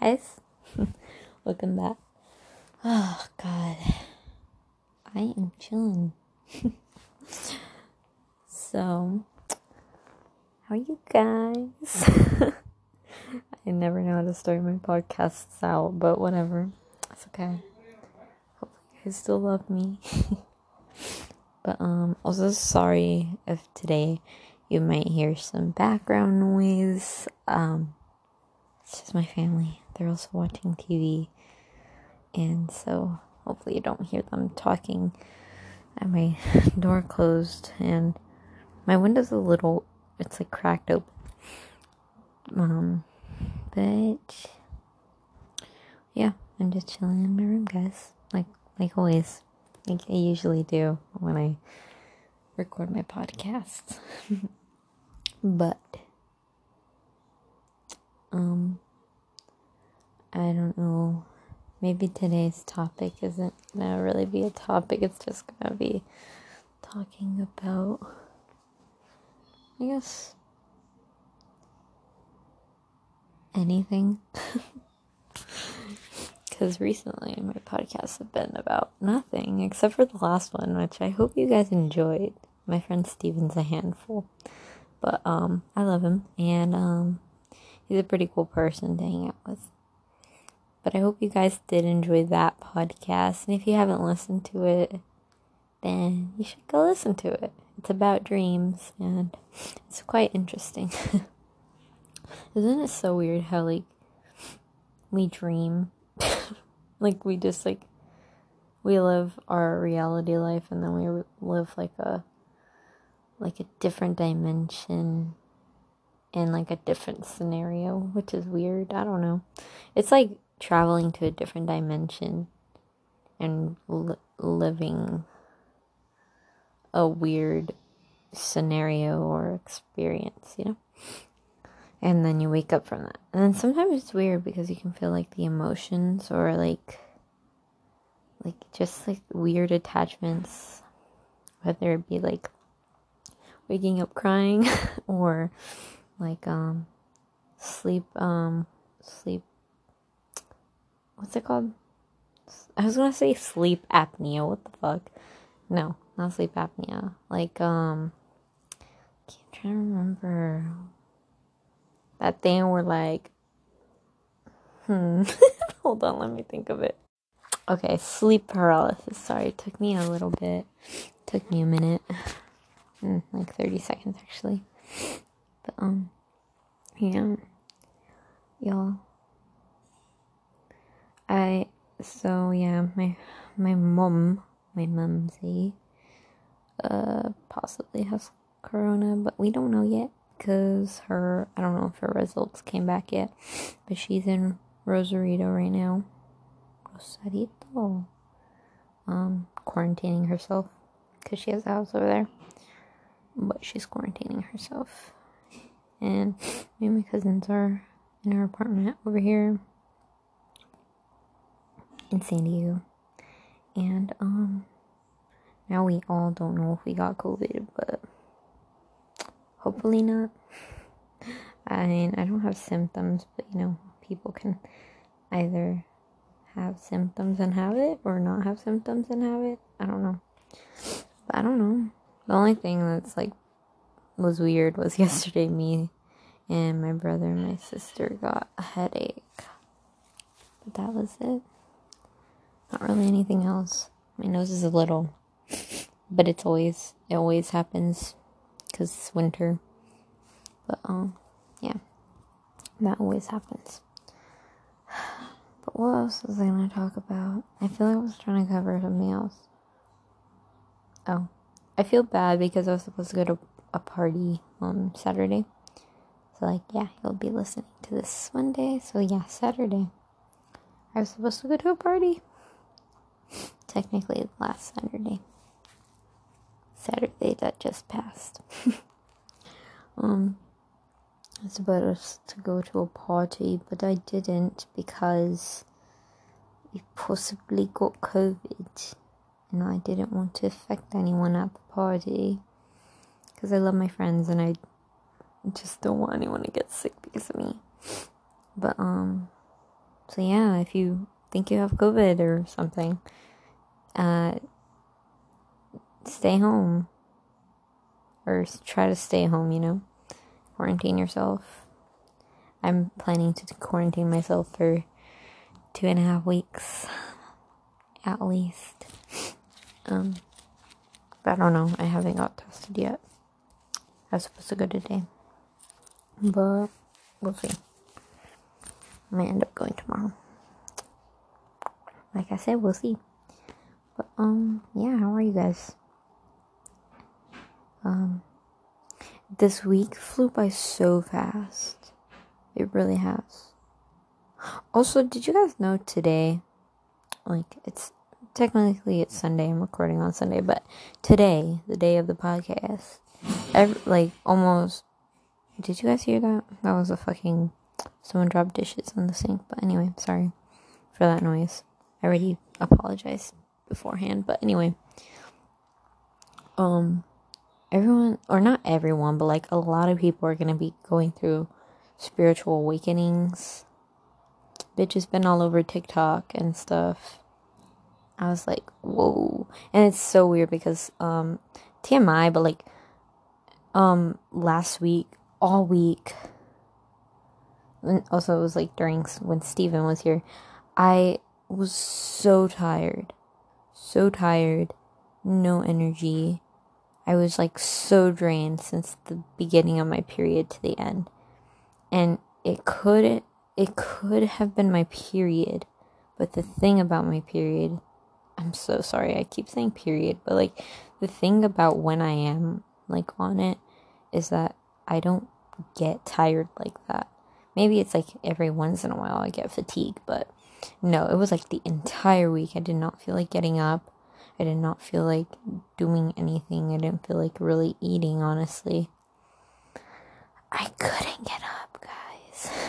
guys. Welcome back. Oh, God. I am chilling. so, how are you guys? I never know how to start my podcasts out, but whatever. It's okay. Hope you guys still love me. but, um, also sorry if today you might hear some background noise. Um, it's just my family. They're also watching TV. And so hopefully you don't hear them talking. I have my door closed and my window's a little it's like cracked open. Um but yeah, I'm just chilling in my room, guys. Like like always. Like I usually do when I record my podcasts. but I don't know. Maybe today's topic isn't gonna really be a topic, it's just gonna be talking about, I guess, anything. Because recently my podcasts have been about nothing except for the last one, which I hope you guys enjoyed. My friend Steven's a handful, but um, I love him and um he's a pretty cool person to hang out with. But I hope you guys did enjoy that podcast. And if you haven't listened to it, then you should go listen to it. It's about dreams and it's quite interesting. Isn't it so weird how, like, we dream? like, we just, like, we live our reality life and then we live, like, a, like, a different dimension in like a different scenario, which is weird. I don't know. It's like traveling to a different dimension and li- living a weird scenario or experience, you know? And then you wake up from that. And then sometimes it's weird because you can feel like the emotions or like like just like weird attachments whether it be like waking up crying or like um sleep um sleep what's it called? I was gonna say sleep apnea what the fuck? No not sleep apnea like um I'm trying to remember. That thing where like hmm hold on let me think of it. Okay sleep paralysis sorry it took me a little bit it took me a minute mm, like 30 seconds actually. But um, yeah, y'all. I so yeah, my my mom, my mumsy, uh, possibly has corona, but we don't know yet because her I don't know if her results came back yet, but she's in Rosarito right now. Rosarito, um, quarantining herself because she has a house over there, but she's quarantining herself. And me and my cousins are in our apartment over here in San Diego. And um now we all don't know if we got COVID, but hopefully not. I mean, I don't have symptoms, but you know, people can either have symptoms and have it or not have symptoms and have it. I don't know. But I don't know. The only thing that's like was weird was yesterday me and my brother and my sister got a headache. But that was it. Not really anything else. My nose is a little, but it's always, it always happens because it's winter. But, um, yeah, that always happens. But what else was I going to talk about? I feel like I was trying to cover something else. Oh, I feel bad because I was supposed to go to a party on Saturday. So, like, yeah, you'll be listening to this one day. So, yeah, Saturday. I was supposed to go to a party. Technically, last Saturday. Saturday that just passed. um, I was supposed to go to a party, but I didn't because we possibly got COVID. And I didn't want to affect anyone at the party. Because I love my friends and I just don't want anyone to get sick because of me. But um so yeah, if you think you have COVID or something, uh, stay home or try to stay home, you know, quarantine yourself. I'm planning to quarantine myself for two and a half weeks at least. Um, but I don't know. I haven't got tested yet. I was supposed to go today, but we'll see. I might end up going tomorrow. Like I said, we'll see. But um, yeah. How are you guys? Um, this week flew by so fast. It really has. Also, did you guys know today? Like, it's technically it's Sunday. I'm recording on Sunday, but today, the day of the podcast, every, like almost. Did you guys hear that? That was a fucking. Someone dropped dishes on the sink. But anyway, sorry for that noise. I already apologized beforehand. But anyway, um, everyone, or not everyone, but like a lot of people are gonna be going through spiritual awakenings. Bitch has been all over TikTok and stuff. I was like, whoa. And it's so weird because um TMI, but like um last week, all week and also it was like during when Steven was here, I was so tired. So tired. No energy. I was like so drained since the beginning of my period to the end. And it could it could have been my period. But the thing about my period I'm so sorry. I keep saying period, but like the thing about when I am like on it is that I don't get tired like that. Maybe it's like every once in a while I get fatigued, but no, it was like the entire week. I did not feel like getting up. I did not feel like doing anything. I didn't feel like really eating, honestly. I couldn't get up, guys.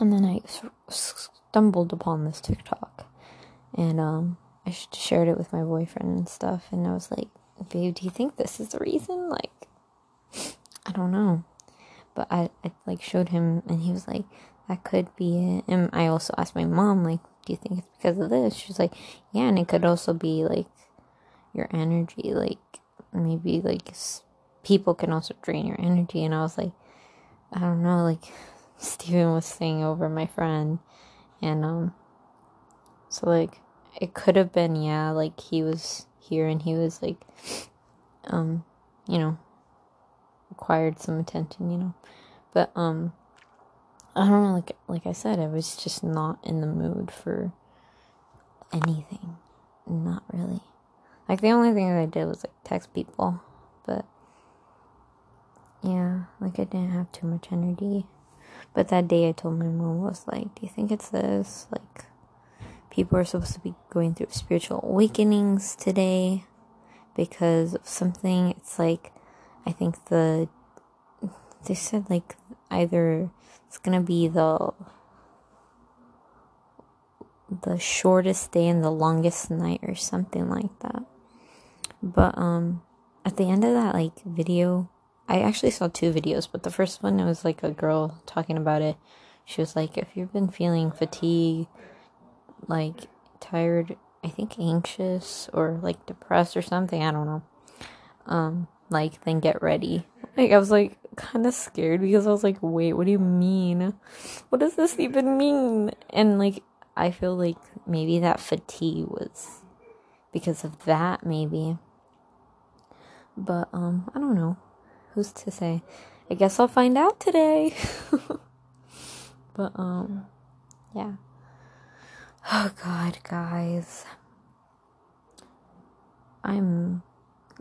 And then I stumbled upon this TikTok. And um I shared it with my boyfriend and stuff, and I was like, "Babe, do you think this is the reason?" Like, I don't know, but I, I like showed him, and he was like, "That could be it." And I also asked my mom, like, "Do you think it's because of this?" She's like, "Yeah, and it could also be like your energy, like maybe like people can also drain your energy." And I was like, I don't know, like Steven was staying over my friend, and um, so like it could have been yeah like he was here and he was like um you know required some attention you know. But um i don't know like like i said i was just not in the mood for anything. Not really. Like the only thing that i did was like text people. But yeah like i didn't have too much energy. But that day i told my mom was like do you think it's this? Like people are supposed to be going through spiritual awakenings today because of something. It's like, I think the, they said like either it's gonna be the, the shortest day and the longest night or something like that. But, um, at the end of that, like, video, I actually saw two videos, but the first one, it was like a girl talking about it. She was like, if you've been feeling fatigue, like tired, I think anxious or like depressed or something, I don't know. Um like then get ready. Like I was like kind of scared because I was like, "Wait, what do you mean? What does this even mean?" And like I feel like maybe that fatigue was because of that maybe. But um I don't know. Who's to say? I guess I'll find out today. but um yeah. Oh god, guys. I'm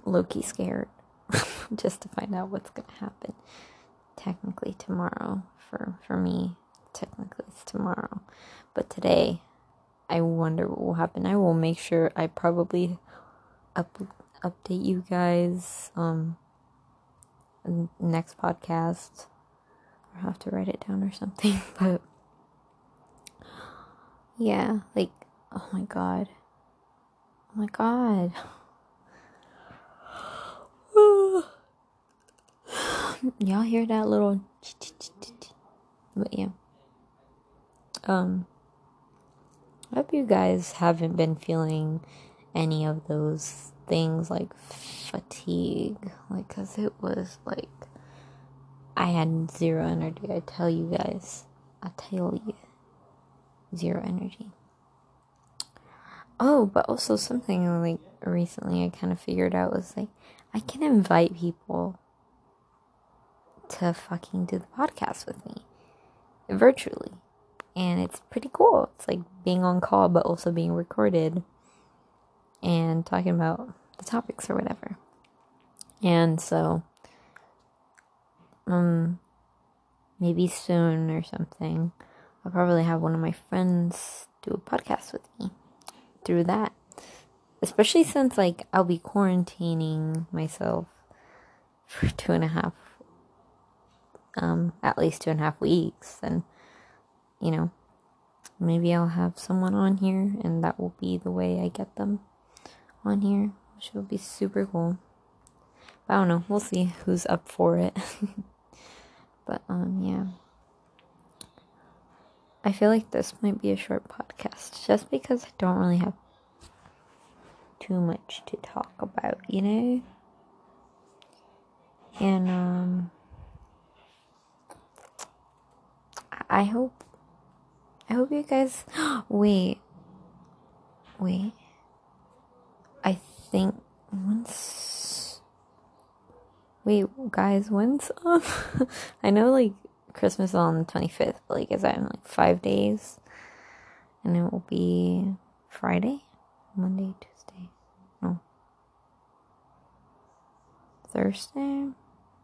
Loki scared just to find out what's gonna happen. Technically tomorrow for for me. Technically it's tomorrow. But today I wonder what will happen. I will make sure I probably up update you guys um next podcast. I have to write it down or something, but yeah, like, oh my god. Oh my god. Y'all hear that little. But yeah. Um, I hope you guys haven't been feeling any of those things like fatigue, like, cause it was like I had zero energy. I tell you guys, I tell you, zero energy. Oh, but also something like recently I kind of figured out was like I can invite people to fucking do the podcast with me virtually. And it's pretty cool. It's like being on call, but also being recorded and talking about the topics or whatever. And so, um, maybe soon or something, I'll probably have one of my friends do a podcast with me through that. Especially since, like, I'll be quarantining myself for two and a half um, at least two and a half weeks, and you know, maybe I'll have someone on here and that will be the way I get them on here, which will be super cool. But I don't know, we'll see who's up for it. but, um, yeah. I feel like this might be a short podcast just because I don't really have too much to talk about, you know? And, um, I hope I hope you guys wait. Wait. I think once Wait, guys, when's um I know like Christmas is on the 25th, but like is that in like 5 days? And it will be Friday, Monday, Tuesday. No. Thursday?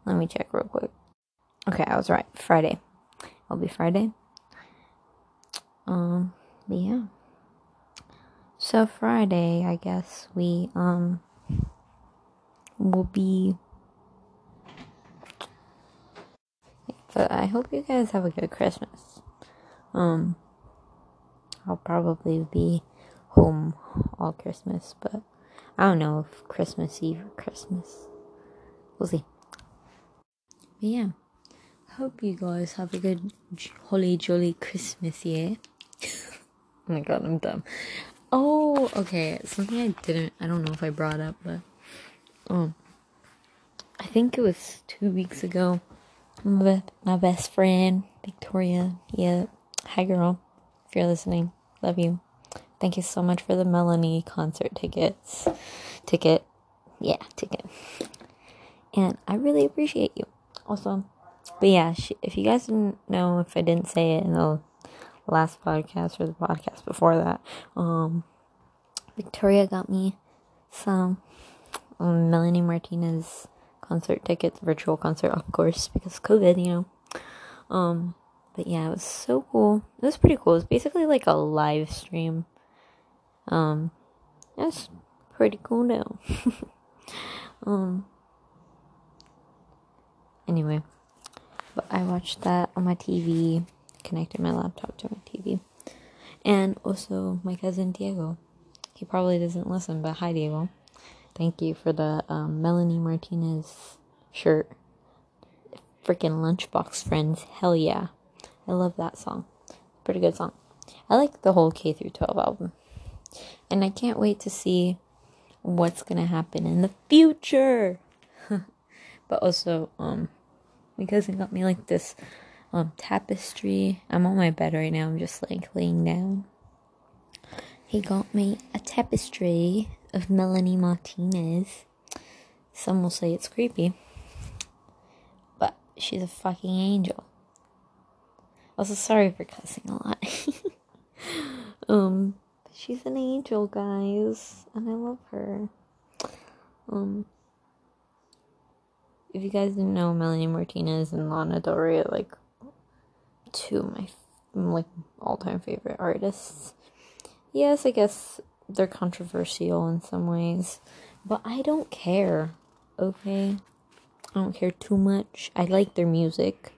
Let me check real quick. Okay, I was right. Friday It'll be Friday. Um, yeah. So Friday, I guess we um will be. But I hope you guys have a good Christmas. Um, I'll probably be home all Christmas, but I don't know if Christmas Eve or Christmas. We'll see. But yeah hope you guys have a good holly jolly Christmas year. oh my god, I'm dumb. Oh, okay. Something I didn't, I don't know if I brought up, but um, I think it was two weeks ago. with my best friend Victoria. Yeah, hi girl. If you're listening, love you. Thank you so much for the Melanie concert tickets. Ticket, yeah, ticket. And I really appreciate you. Also, but yeah, she, if you guys didn't know, if I didn't say it in the last podcast or the podcast before that, um, Victoria got me some um, Melanie Martinez concert tickets, virtual concert, of course, because COVID, you know. Um, but yeah, it was so cool. It was pretty cool. It was basically like a live stream. Um, that's pretty cool now. um, anyway. But I watched that on my TV, connected my laptop to my TV. And also my cousin Diego. He probably doesn't listen, but hi Diego. Thank you for the um, Melanie Martinez shirt. Freaking Lunchbox Friends. Hell yeah. I love that song. Pretty good song. I like the whole K through 12 album. And I can't wait to see what's going to happen in the future. but also um my cousin got me like this um tapestry. I'm on my bed right now. I'm just like laying down. He got me a tapestry of Melanie Martinez. Some will say it's creepy. But she's a fucking angel. Also sorry for cussing a lot. um she's an angel, guys, and I love her. Um if you guys didn't know, Melanie Martinez and Lana Del Rey are like two of my like all time favorite artists. Yes, I guess they're controversial in some ways, but I don't care. Okay, I don't care too much. I like their music.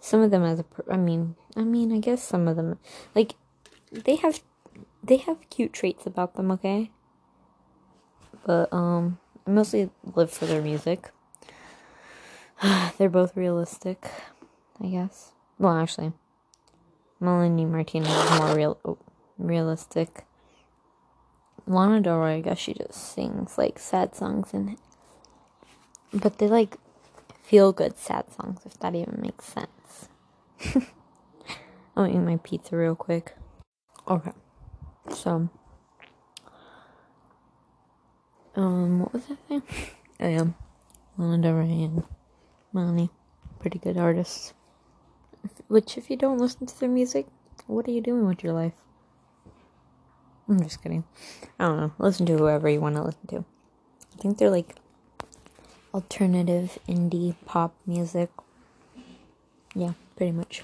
Some of them as a, I mean, I mean, I guess some of them like they have they have cute traits about them. Okay, but um, I mostly live for their music. They're both realistic, I guess. Well, actually, Melanie Martinez is more real. Oh, realistic. Lana Del Rey, I guess she just sings like sad songs and but they like feel good sad songs if that even makes sense. I'll eat my pizza real quick. Okay. So um what was that thing? I am Lana Del Rey and Miley. Pretty good artists. Which if you don't listen to their music, what are you doing with your life? I'm just kidding. I don't know. Listen to whoever you want to listen to. I think they're like alternative indie pop music. Yeah, pretty much.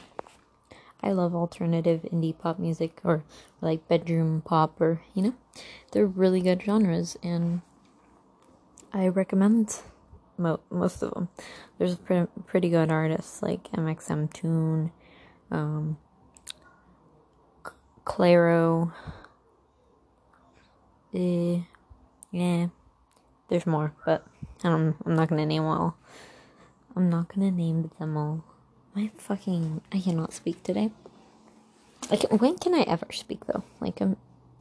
I love alternative indie pop music or like bedroom pop or, you know, they're really good genres and I recommend mo- most of them. There's pre- pretty good artists like mxmtoon, um, Clairo. Uh, yeah, there's more, but I'm I'm not gonna name all. I'm not gonna name them all. My fucking I cannot speak today. Like when can I ever speak though? Like I'm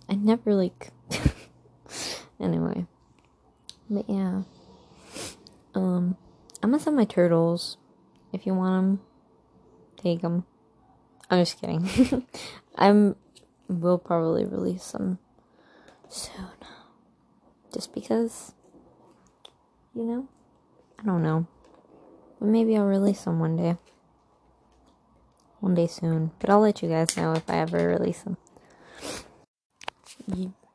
I never like anyway. But yeah. Um I'm gonna send my turtles. If you want them, take them. I'm just kidding. I'm will probably release them soon. Just because, you know, I don't know. But maybe I'll release them one day. One day soon. But I'll let you guys know if I ever release them.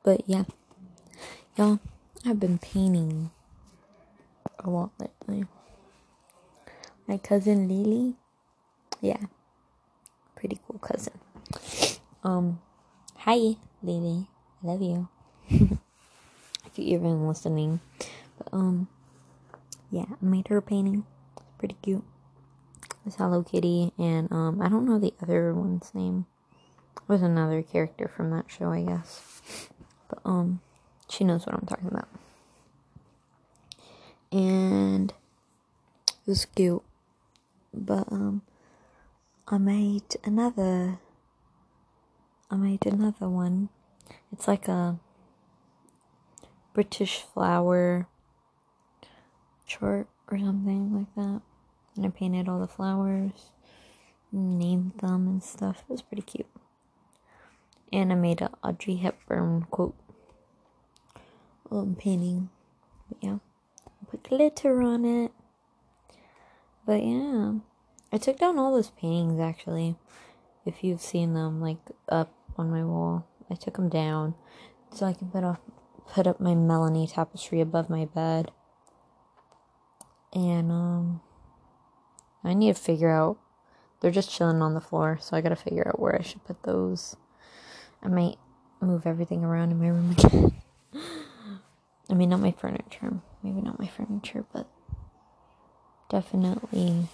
But yeah. Y'all, I've been painting a lot lately. My cousin Lily. Yeah. Pretty cool cousin. Um, hi, Lily. I love you. if you're even listening. But, um, yeah, I made her a painting. It's pretty cute. It's Hello Kitty, and, um, I don't know the other one's name. It was another character from that show, I guess. But, um, she knows what I'm talking about. And it was cute. But, um, I made another. I made another one. It's like a British flower chart or something like that. And I painted all the flowers, named them and stuff. It was pretty cute. And I made a Audrey Hepburn quote um, painting. But yeah, glitter on it. But yeah, I took down all those paintings actually. If you've seen them, like up on my wall, I took them down so I can put off put up my Melanie tapestry above my bed. And um I need to figure out they're just chilling on the floor, so I gotta figure out where I should put those. I might move everything around in my room again. I mean not my furniture. Maybe not my furniture, but definitely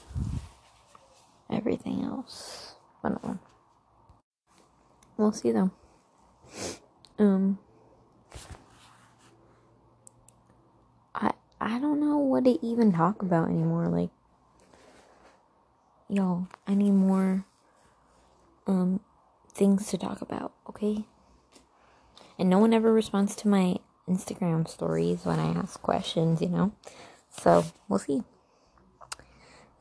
everything else. But no. We'll see though. Um I I don't know what to even talk about anymore. Like y'all, I need more um things to talk about, okay? And no one ever responds to my Instagram stories when I ask questions, you know? So, we'll see.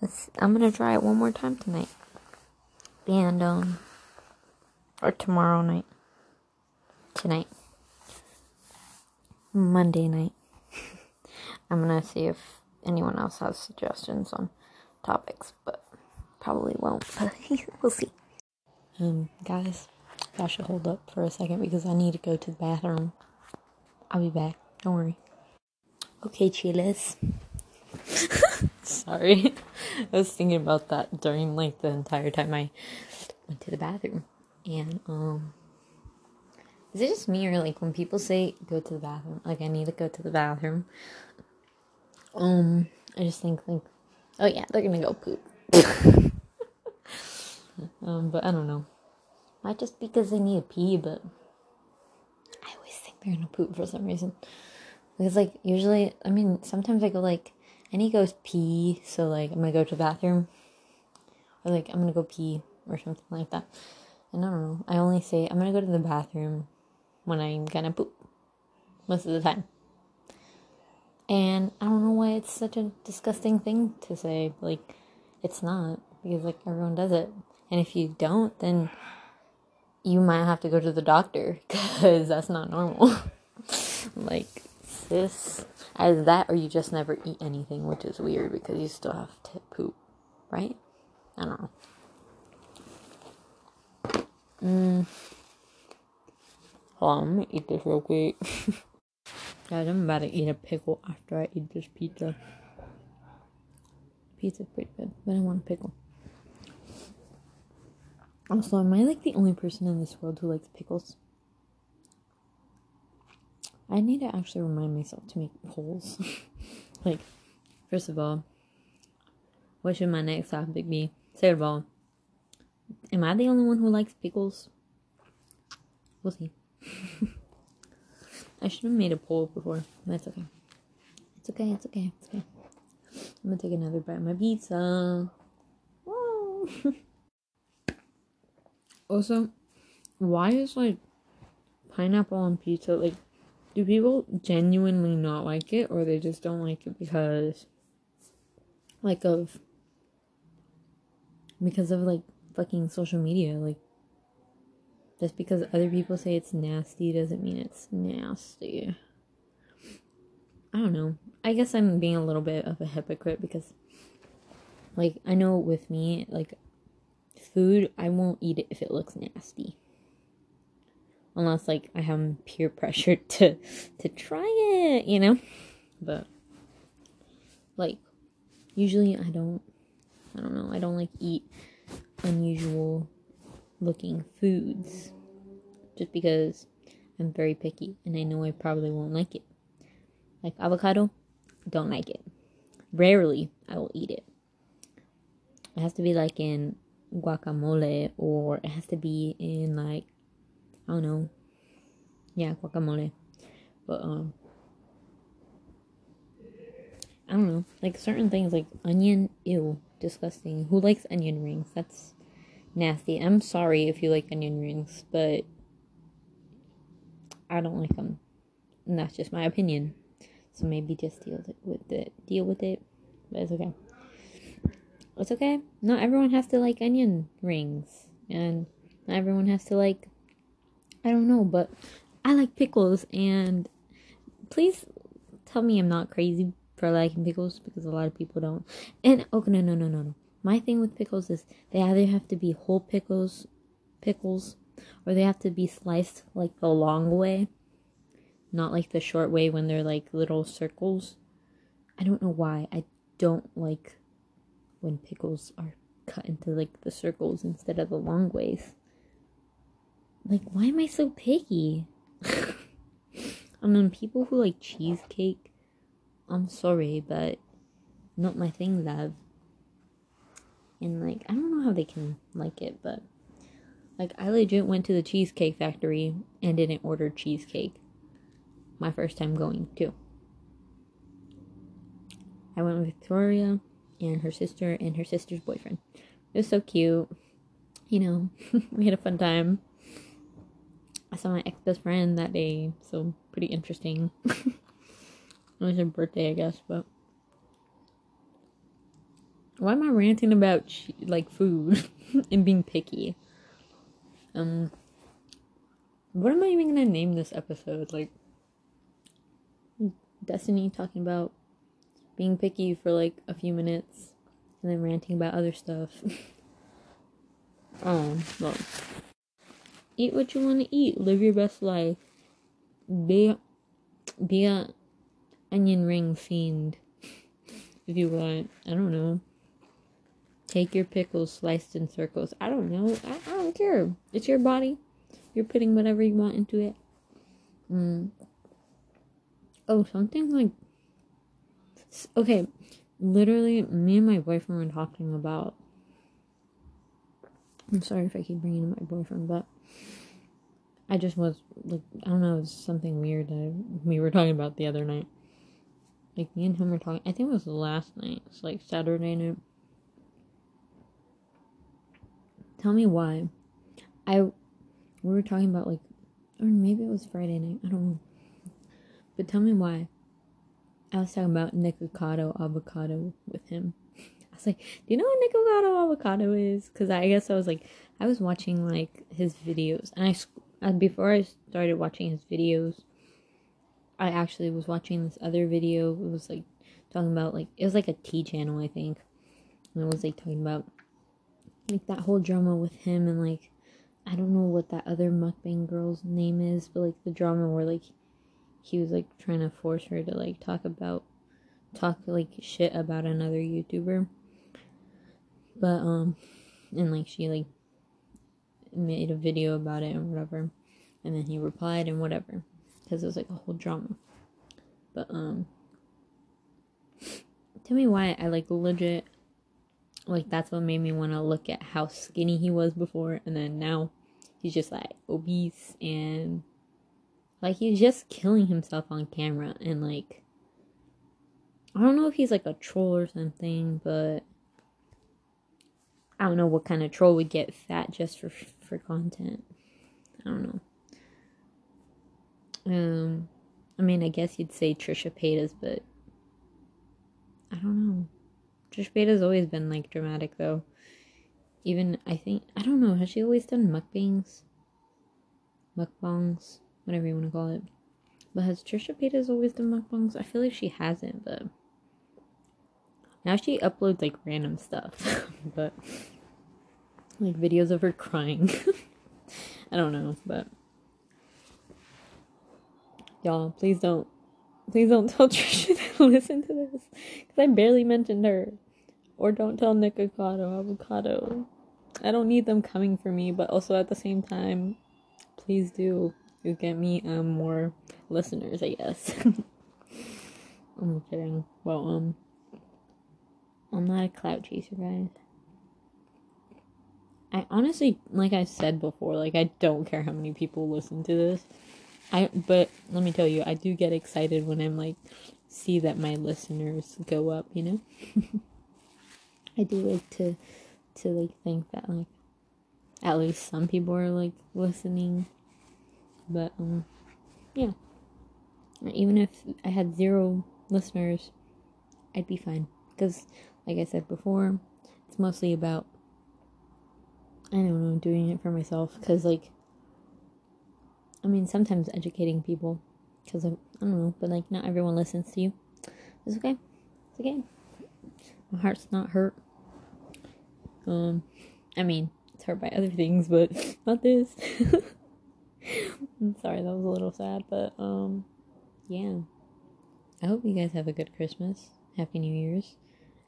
Let's, I'm gonna try it one more time tonight. And, um, or tomorrow night. Tonight. Monday night. I'm gonna see if anyone else has suggestions on topics, but probably won't. But we'll see. Um, guys, I should hold up for a second because I need to go to the bathroom. I'll be back. Don't worry. Okay, chillers. Sorry. I was thinking about that during like the entire time I went to the bathroom. And um is it just me or like when people say go to the bathroom, like I need to go to the bathroom? Um, I just think like, oh yeah, they're gonna go poop. um, but I don't know. Might just because they need to pee, but They're gonna poop for some reason. Because like usually, I mean, sometimes I go like, and he goes pee, so like I'm gonna go to the bathroom, or like I'm gonna go pee or something like that. And I don't know. I only say I'm gonna go to the bathroom when I'm gonna poop most of the time. And I don't know why it's such a disgusting thing to say. Like, it's not because like everyone does it. And if you don't, then you might have to go to the doctor because that's not normal. like, sis, as that, or you just never eat anything, which is weird because you still have to poop, right? I don't know. Mm. Hold on, I'm gonna eat this real quick. Guys, I'm about to eat a pickle after I eat this pizza. Pizza's pretty good, but I want a pickle. Also, am I like the only person in this world who likes pickles? I need to actually remind myself to make polls. like, first of all, what should my next topic be? Second of all, am I the only one who likes pickles? We'll see. I should have made a poll before. That's okay. It's okay, it's okay, it's okay. I'm gonna take another bite of my pizza. Whoa. also, why is like pineapple on pizza like do people genuinely not like it or they just don't like it because like of because of like fucking social media? Like just because other people say it's nasty doesn't mean it's nasty. I don't know. I guess i'm being a little bit of a hypocrite because like i know with me like food i won't eat it if it looks nasty unless like I have peer pressure to to try it, you know. But like usually I don't I don't know, I don't like eat unusual looking foods just because I'm very picky and I know I probably won't like it. Like avocado, don't like it. Rarely I will eat it. It has to be like in guacamole or it has to be in like I don't know. Yeah, guacamole. But um I don't know. Like certain things like onion, ew, disgusting. Who likes onion rings? That's nasty. I'm sorry if you like onion rings, but I don't like them. And that's just my opinion. So maybe just deal with it. Deal with it. But it's okay. It's okay. Not everyone has to like onion rings. And not everyone has to like I don't know, but I like pickles and please tell me I'm not crazy for liking pickles because a lot of people don't. And okay, no, no, no, no, no. My thing with pickles is they either have to be whole pickles, pickles, or they have to be sliced like the long way, not like the short way when they're like little circles. I don't know why. I don't like when pickles are cut into like the circles instead of the long ways. Like, why am I so picky? I mean, people who like cheesecake, I'm sorry, but not my thing, love. And like, I don't know how they can like it, but like, I legit went to the Cheesecake Factory and didn't order cheesecake. My first time going, too. I went with Victoria and her sister and her sister's boyfriend. It was so cute. You know, we had a fun time. I saw my ex best friend that day, so pretty interesting. it was her birthday, I guess, but why am I ranting about like food and being picky? Um, what am I even gonna name this episode? Like, Destiny talking about being picky for like a few minutes and then ranting about other stuff. oh, well. Eat what you want to eat. Live your best life. Be, be a onion ring fiend. If you want. I don't know. Take your pickles sliced in circles. I don't know. I, I don't care. It's your body. You're putting whatever you want into it. Mm. Oh, something like. Okay. Literally, me and my boyfriend were talking about. I'm sorry if I keep bringing up my boyfriend, but I just was like, I don't know, it was something weird that we were talking about the other night. Like me and him were talking. I think it was last night. It's like Saturday night. Tell me why I we were talking about like or maybe it was Friday night, I don't know. But tell me why. I was talking about Nikocado avocado with him. I was like, "Do you know what Nikocado avocado is?" Because I guess I was like, I was watching like his videos, and I uh, before I started watching his videos, I actually was watching this other video. It was like talking about like it was like a T channel, I think, and it was like talking about like that whole drama with him and like I don't know what that other mukbang girl's name is, but like the drama where like he was like trying to force her to like talk about talk like shit about another YouTuber. But um and like she like made a video about it and whatever. And then he replied and whatever. Because it was like a whole drama. But um tell me why I like legit like that's what made me want to look at how skinny he was before and then now he's just like obese and like he's just killing himself on camera and like I don't know if he's like a troll or something, but I don't know what kind of troll would get fat just for for content. I don't know. Um I mean, I guess you'd say Trisha Paytas, but I don't know. Trisha Paytas always been like dramatic though. Even I think I don't know. Has she always done mukbangs? Mukbangs, whatever you want to call it. But has Trisha Paytas always done mukbangs? I feel like she hasn't, but now she uploads like random stuff, but like videos of her crying. I don't know, but y'all, please don't, please don't tell Trisha to listen to this because I barely mentioned her. Or don't tell Nikocado Avocado. I don't need them coming for me, but also at the same time, please do. Get me um more listeners, I guess. I'm kidding. Well, um, I'm not a clout chaser, guys. I honestly, like I said before, like I don't care how many people listen to this. I but let me tell you, I do get excited when I'm like see that my listeners go up, you know? I do like to to like think that like at least some people are like listening. But um yeah. Even if I had zero listeners, I'd be fine. Because like I said before, it's mostly about I don't know, doing it for myself cuz like I mean, sometimes educating people because I don't know, but like not everyone listens to you. It's okay. It's okay. My heart's not hurt. Um, I mean, it's hurt by other things, but not this. I'm sorry, that was a little sad, but um, yeah. I hope you guys have a good Christmas. Happy New Year's.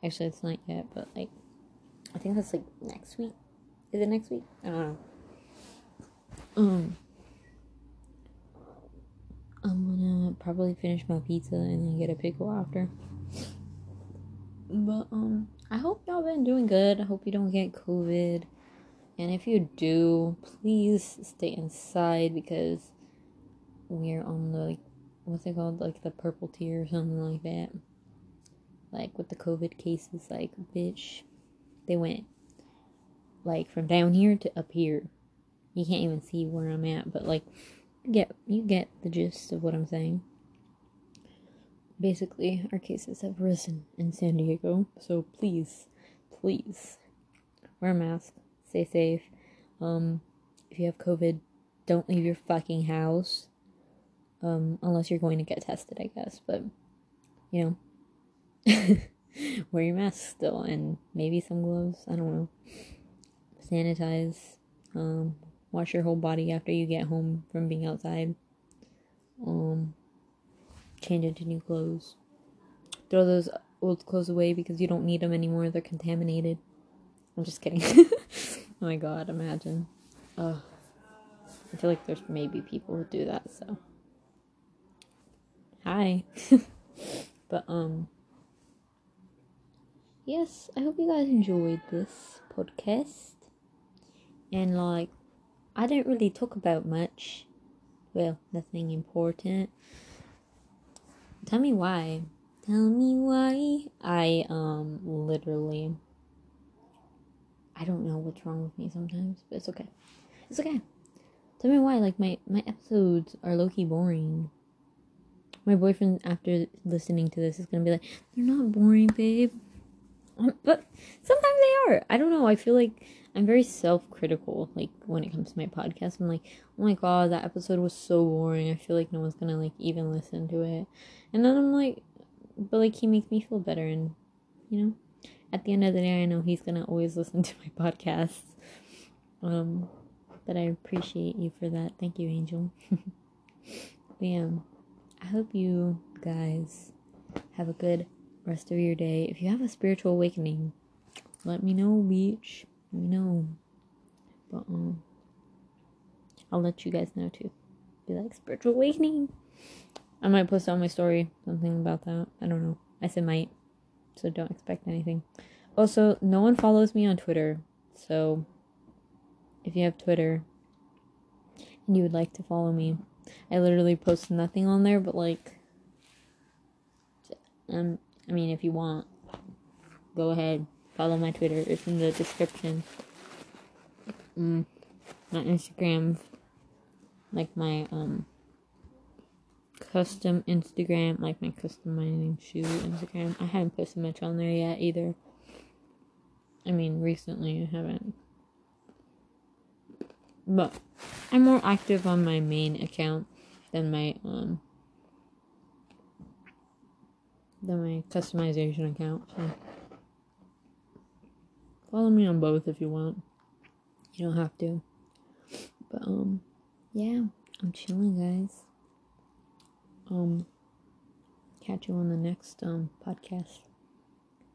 Actually, it's not yet, but like, I think that's like next week. Is it next week? I don't know. Um, I'm gonna probably finish my pizza and then get a pickle after. But um, I hope y'all been doing good. I hope you don't get COVID. And if you do, please stay inside because we're on the like what's it called? Like the purple tier or something like that. Like with the COVID cases, like bitch, they went like from down here to up here. You can't even see where I'm at, but like you get you get the gist of what I'm saying basically our cases have risen in San Diego. So please, please wear a mask, stay safe. Um, if you have COVID, don't leave your fucking house. Um, unless you're going to get tested, I guess. But you know, wear your mask still, and maybe some gloves. I don't know. Sanitize. Um, wash your whole body after you get home from being outside. Um, change into new clothes. Throw those old clothes away because you don't need them anymore. They're contaminated. I'm just kidding. oh my god, imagine. Ugh. I feel like there's maybe people who do that, so. Hi. but, um. Yes, I hope you guys enjoyed this podcast. And, like, I didn't really talk about much. Well, nothing important. Tell me why. Tell me why. I um literally I don't know what's wrong with me sometimes, but it's okay. It's okay. Tell me why. Like my my episodes are low key boring. My boyfriend, after listening to this, is gonna be like, "They're not boring, babe." Um, but sometimes they are. I don't know. I feel like I'm very self critical. Like when it comes to my podcast, I'm like, "Oh my god, that episode was so boring. I feel like no one's gonna like even listen to it." And then I'm like, but like he makes me feel better, and you know, at the end of the day, I know he's gonna always listen to my podcasts. Um, but I appreciate you for that. Thank you, Angel. yeah, I hope you guys have a good rest of your day. If you have a spiritual awakening, let me know, beach. Let me know. But um, I'll let you guys know too. Be like spiritual awakening. I might post on my story something about that. I don't know. I said might, so don't expect anything. Also, no one follows me on Twitter, so if you have Twitter and you would like to follow me, I literally post nothing on there but like um I mean if you want go ahead follow my Twitter. It's in the description. Mm, my Instagram. Like my um custom Instagram like my customizing shoe Instagram I haven't posted much on there yet either I mean recently I haven't but I'm more active on my main account than my um than my customization account. So follow me on both if you want. You don't have to. But um yeah, I'm chilling guys. Um catch you on the next um podcast.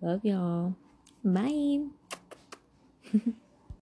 Love y'all. Bye.